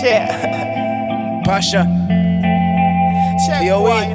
Shit. Pasha. Check Yo, wait.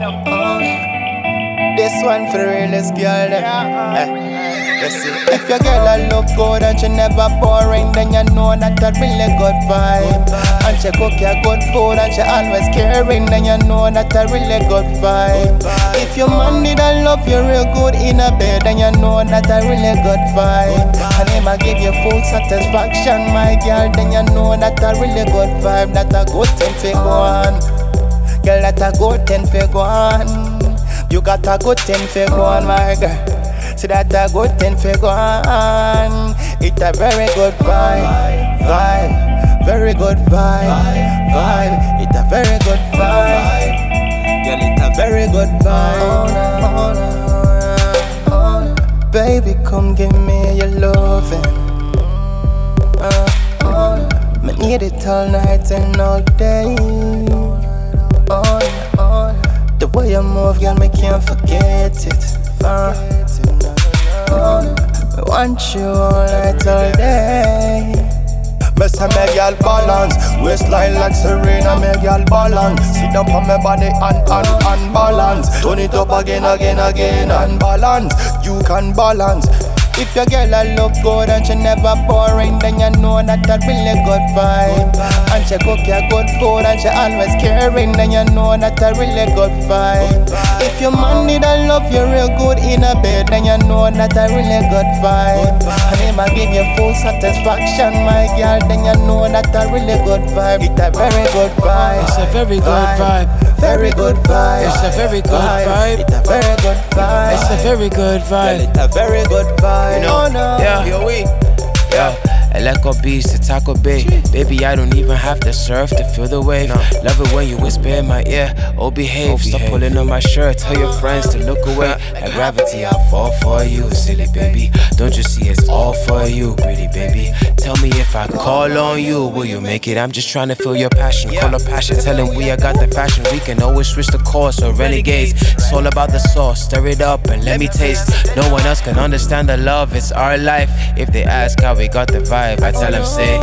This one for the realest girl. Yeah, Eh, If your girl a look good and she never boring, then you know that a really good vibe. And she cook your good food and she always caring, then you know that a really good vibe. If your man need a love you real good in a bed, then you know that a really good vibe. And him a give you full satisfaction, my girl, then you know that a really good vibe. That a good thing for go on. Girl, that a good thing for go on. You got a good thing for go on, my girl. See that a good thing for go on. It's a very good vibe, vibe, very good vibe, vibe. It's a very good vibe. Girl, it's a very good vibe. Baby, come give me your loving. Uh, me need it all night and all day. The way you move, girl, me can't forget it. Uh, I want you all night, all day. Me say me girl balance. Waistline like Serena, me girl balance. Sit down on me body and, and, and balance. Turn it up again, again, again and balance. You can balance if your girl a look good and she never boring, then you know that a really good vibe. And she cook your good food and she always caring, then you know that a really good vibe. If your man need a love you real good in a bed, then you know that a really good vibe. And him a give you full satisfaction, my girl, then you know that a really good vibe. It's a very good vibe. It's a very good vibe. Very good vibe. It's a very good vibe. It's a very good vibe. It's a very good vibe. it's a very good vibe. You know, oh, no. yeah. Yo, we. Yo, Eleko Beach to Tarkwa Bay. Baby, I don't even have to surf to feel the wave. Love it when you whisper in my ear. Oh, behave. Oh, stop pulling on my shirt. Tell your friends to look away. Like gravity, I'll fall for you, silly baby. Call on you, will you make it? I'm just trying to feel your passion. Call a passion, tell him we I got the fashion. We can always switch the course or renegades. It's all about the sauce. Stir it up and let me taste. No one else can understand the love. It's our life. If they ask how we got the vibe, I tell them say.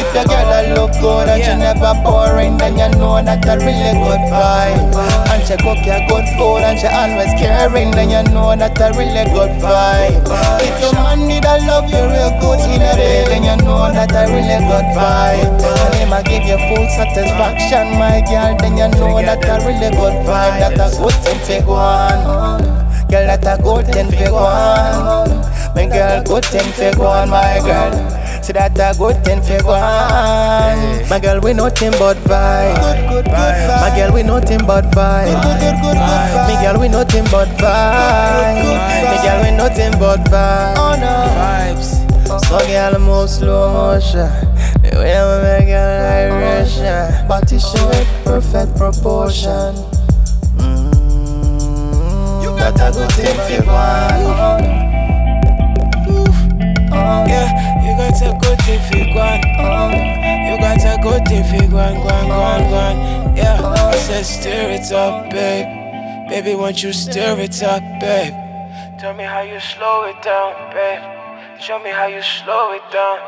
If your girl look good and she never boring, then you know that a really good vibe. She cook your good food and she always caring, then you know that a really good vibe. If your man need a love you real good in a bed, then you know that a really good vibe. And him a give you full satisfaction, my girl, then you know that a really good vibe. That a good thing for go on. Girl, that a good thing for go on. My girl, good thing for go on, my girl. See that a good thing for go on. My girl, we nothing but vibe. Good, good, good. My girl, we nothing but vibe. Good, good, good, good vibe. Me girl, we nothing but vibe. Me girl, we nothing but vibe. Oh no. Vibes. So girl, move slow motion. The way I make girl vibration. Body shape, perfect proportion. Mm, got a good thing for go on. Yeah, you got a good thing for Guan. You got a good thing for Guan, Guan, Guan, Guan. Yeah, Said stir it up, babe. Baby, won't you stir it up, babe? Tell me how you slow it down, babe. Show me how you slow it down.